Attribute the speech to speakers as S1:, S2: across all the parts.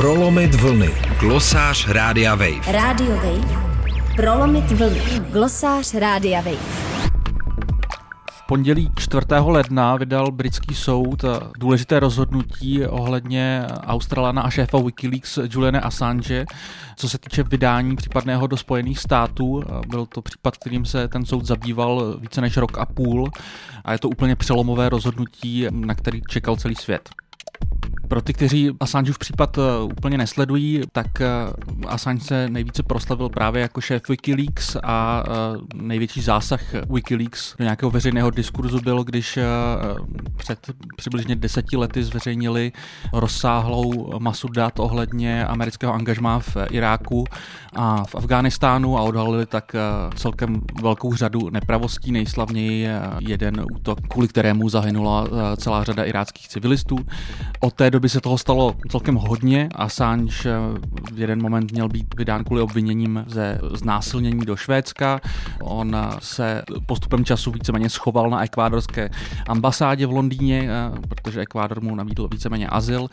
S1: Prolomit vlny. Glosář Rádia Wave.
S2: Radio Wave. Prolomit vlny. Glosář Rádia Wave
S3: pondělí 4. ledna vydal britský soud důležité rozhodnutí ohledně Australana a šéfa Wikileaks Juliana Assange, co se týče vydání případného do Spojených států. Byl to případ, kterým se ten soud zabýval více než rok a půl a je to úplně přelomové rozhodnutí, na který čekal celý svět. Pro ty, kteří Assangeův případ eh, úplně nesledují, tak eh, Assange se nejvíce proslavil právě jako šéf Wikileaks a eh, největší zásah Wikileaks do nějakého veřejného diskurzu byl, když před přibližně deseti lety zveřejnili rozsáhlou masu dat ohledně amerického angažmá v Iráku a v Afghánistánu a odhalili tak celkem velkou řadu nepravostí, nejslavněji jeden útok, kvůli kterému zahynula celá řada iráckých civilistů. Od té doby se toho stalo celkem hodně. Assange eh, v jeden moment měl být vydán kvůli obviněním ze znásilnění do Švédska. On eh, se postupem času víceméně schoval na ekvádorské ambasádě v Londýně, eh, protože Ekvádor mu nabídl víceméně azyl,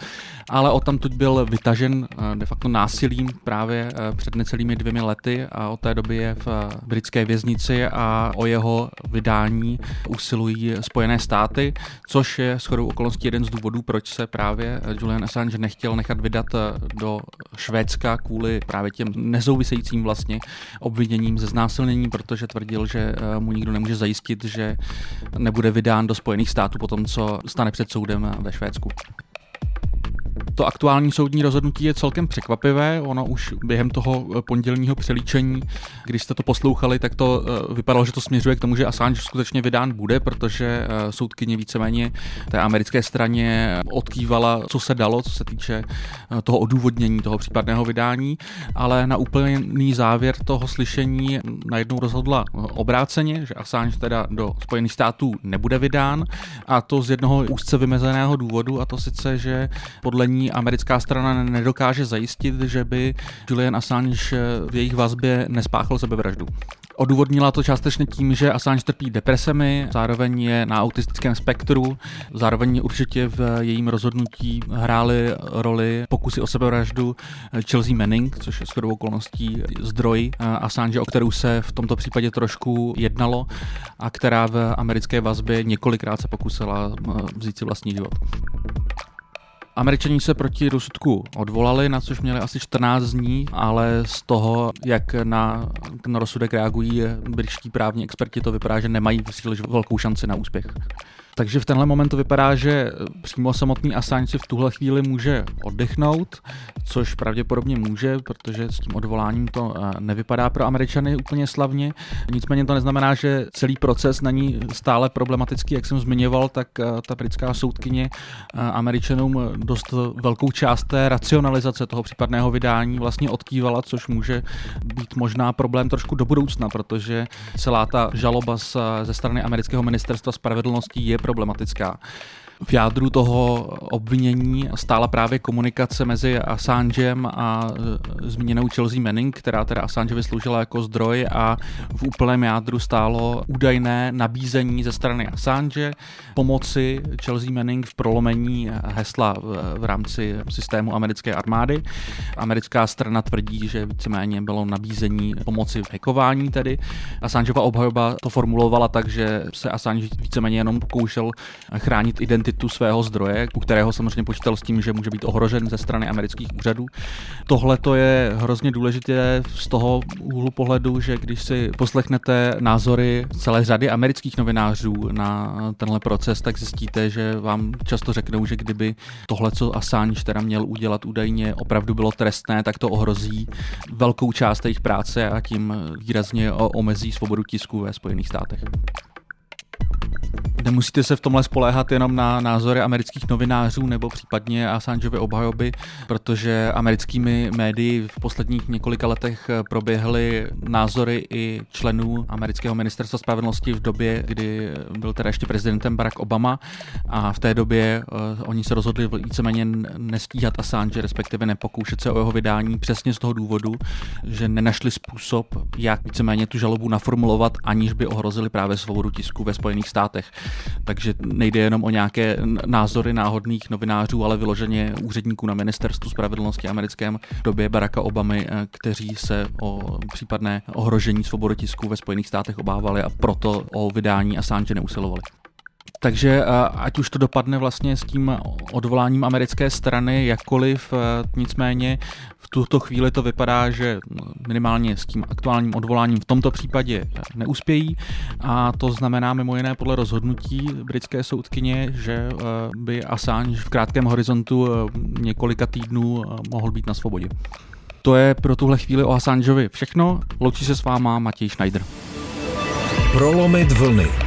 S3: ale odtamtud byl vytažen de facto násilím právě před necelými dvěmi lety a od té doby je v britské věznici a o jeho vydání usilují Spojené státy, což je shodou okolností jeden z důvodů, proč se právě Julian Assange nechtěl nechat vydat eh, do Švédska kvůli právě těm nezouvisejícím vlastně obviněním ze znásilnění, protože tvrdil, že eh, mu nikdo nemůže zajistit, že nebude vydán do Spojených států po tom, co stane před soudem ve Švédsku. To aktuální soudní rozhodnutí je celkem překvapivé. Ono už během toho eh, pondělního přelíčení, když jste to poslouchali, tak to eh, vypadalo, že to směřuje k tomu, že Assange skutečně vydán bude, protože eh, soudkyně víceméně té americké straně odkývala, co se dalo, co se týče toho odůvodnění toho případného vydání, ale na úplný závěr toho slyšení najednou rozhodla obráceně, že Assange teda do Spojených států nebude vydán a to z jednoho úzce vymezeného důvodu a to sice, že podle ní americká strana nedokáže zajistit, že by Julian Assange v jejich vazbě nespáchal sebevraždu. Odůvodnila to částečně tím, že Assange trpí depresemi, zároveň je na autistickém spektru, zároveň určitě v jejím rozhodnutí hrály roli pokusy o sebevraždu Chelsea Manning, což je shodou okolností zdroj Assange, o kterou se v tomto případě trošku jednalo a která v americké vazbě několikrát se pokusila vzít si vlastní život. Američani se proti rozsudku odvolali, na což měli asi 14 dní, ale z toho, jak na ten rozsudek reagují britští právní experti, to vypadá, že nemají příliš velkou šanci na úspěch. Takže v tenhle moment to vypadá, že přímo samotný Assange si v tuhle chvíli může oddechnout, což pravděpodobně může, protože s tím odvoláním to eh, nevypadá pro Američany úplně slavně. Nicméně to neznamená, že celý proces není stále problematický, jak jsem zmiňoval, tak eh, ta britská soudkyně eh, Američanům dost velkou část té racionalizace toho případného vydání vlastně odkývala, což může být možná problém trošku do budoucna, protože celá ta žaloba ze strany amerického ministerstva spravedlnosti je problematická. V jádru toho obvinění stála právě komunikace mezi Assangem a e, zmíněnou Chelsea Manning, která teda Assange vysloužila jako zdroj a v úplném jádru stálo údajné nabízení ze strany Assange pomoci Chelsea Manning v prolomení hesla v, rámci systému americké armády. Americká strana tvrdí, že víceméně bylo nabízení pomoci v hackování tedy. Assangeova obhajoba to formulovala tak, že se Assange víceméně jenom pokoušel chránit identitu identitu svého zdroje, u kterého samozřejmě počítal s tím, že může být ohrožen ze strany amerických úřadů. Tohle to je hrozně důležité z toho úhlu pohledu, že když si poslechnete názory celé řady amerických novinářů na tenhle proces, tak zjistíte, že vám často řeknou, že kdyby tohle, co Assange teda měl udělat údajně, opravdu bylo trestné, tak to ohrozí velkou část jejich práce a tím výrazně omezí svobodu tisku ve Spojených státech. Nemusíte se v tomhle spoléhat jenom na názory amerických novinářů nebo případně Assangeovy obhajoby, protože americkými médii v posledních několika letech proběhly názory i členů amerického ministerstva spravedlnosti v době, kdy byl teda ještě prezidentem Barack Obama a v té době uh, oni se rozhodli víceméně nestíhat Assange, respektive nepokoušet se o jeho vydání přesně z toho důvodu, že nenašli způsob, jak víceméně tu žalobu naformulovat, aniž by ohrozili právě svobodu tisku ve Spojených státech. Takže nejde jenom o nějaké názory náhodných novinářů, ale vyloženě úředníků na ministerstvu spravedlnosti americkém době Baracka Obamy, eh, kteří se o případné ohrožení svobody tisku ve Spojených státech obávali a proto o vydání Assange neusilovali. Takže ať už to dopadne vlastně s tím odvoláním americké strany jakkoliv, nicméně v tuto chvíli to vypadá, že minimálně s tím aktuálním odvoláním v tomto případě neuspějí a to znamená mimo jiné podle rozhodnutí britské soudkyně, že by Assange v krátkém horizontu několika týdnů mohl být na svobodě. To je pro tuhle chvíli o Assangeovi všechno. Loučí se s váma Matěj Schneider.
S1: Prolomit vlny.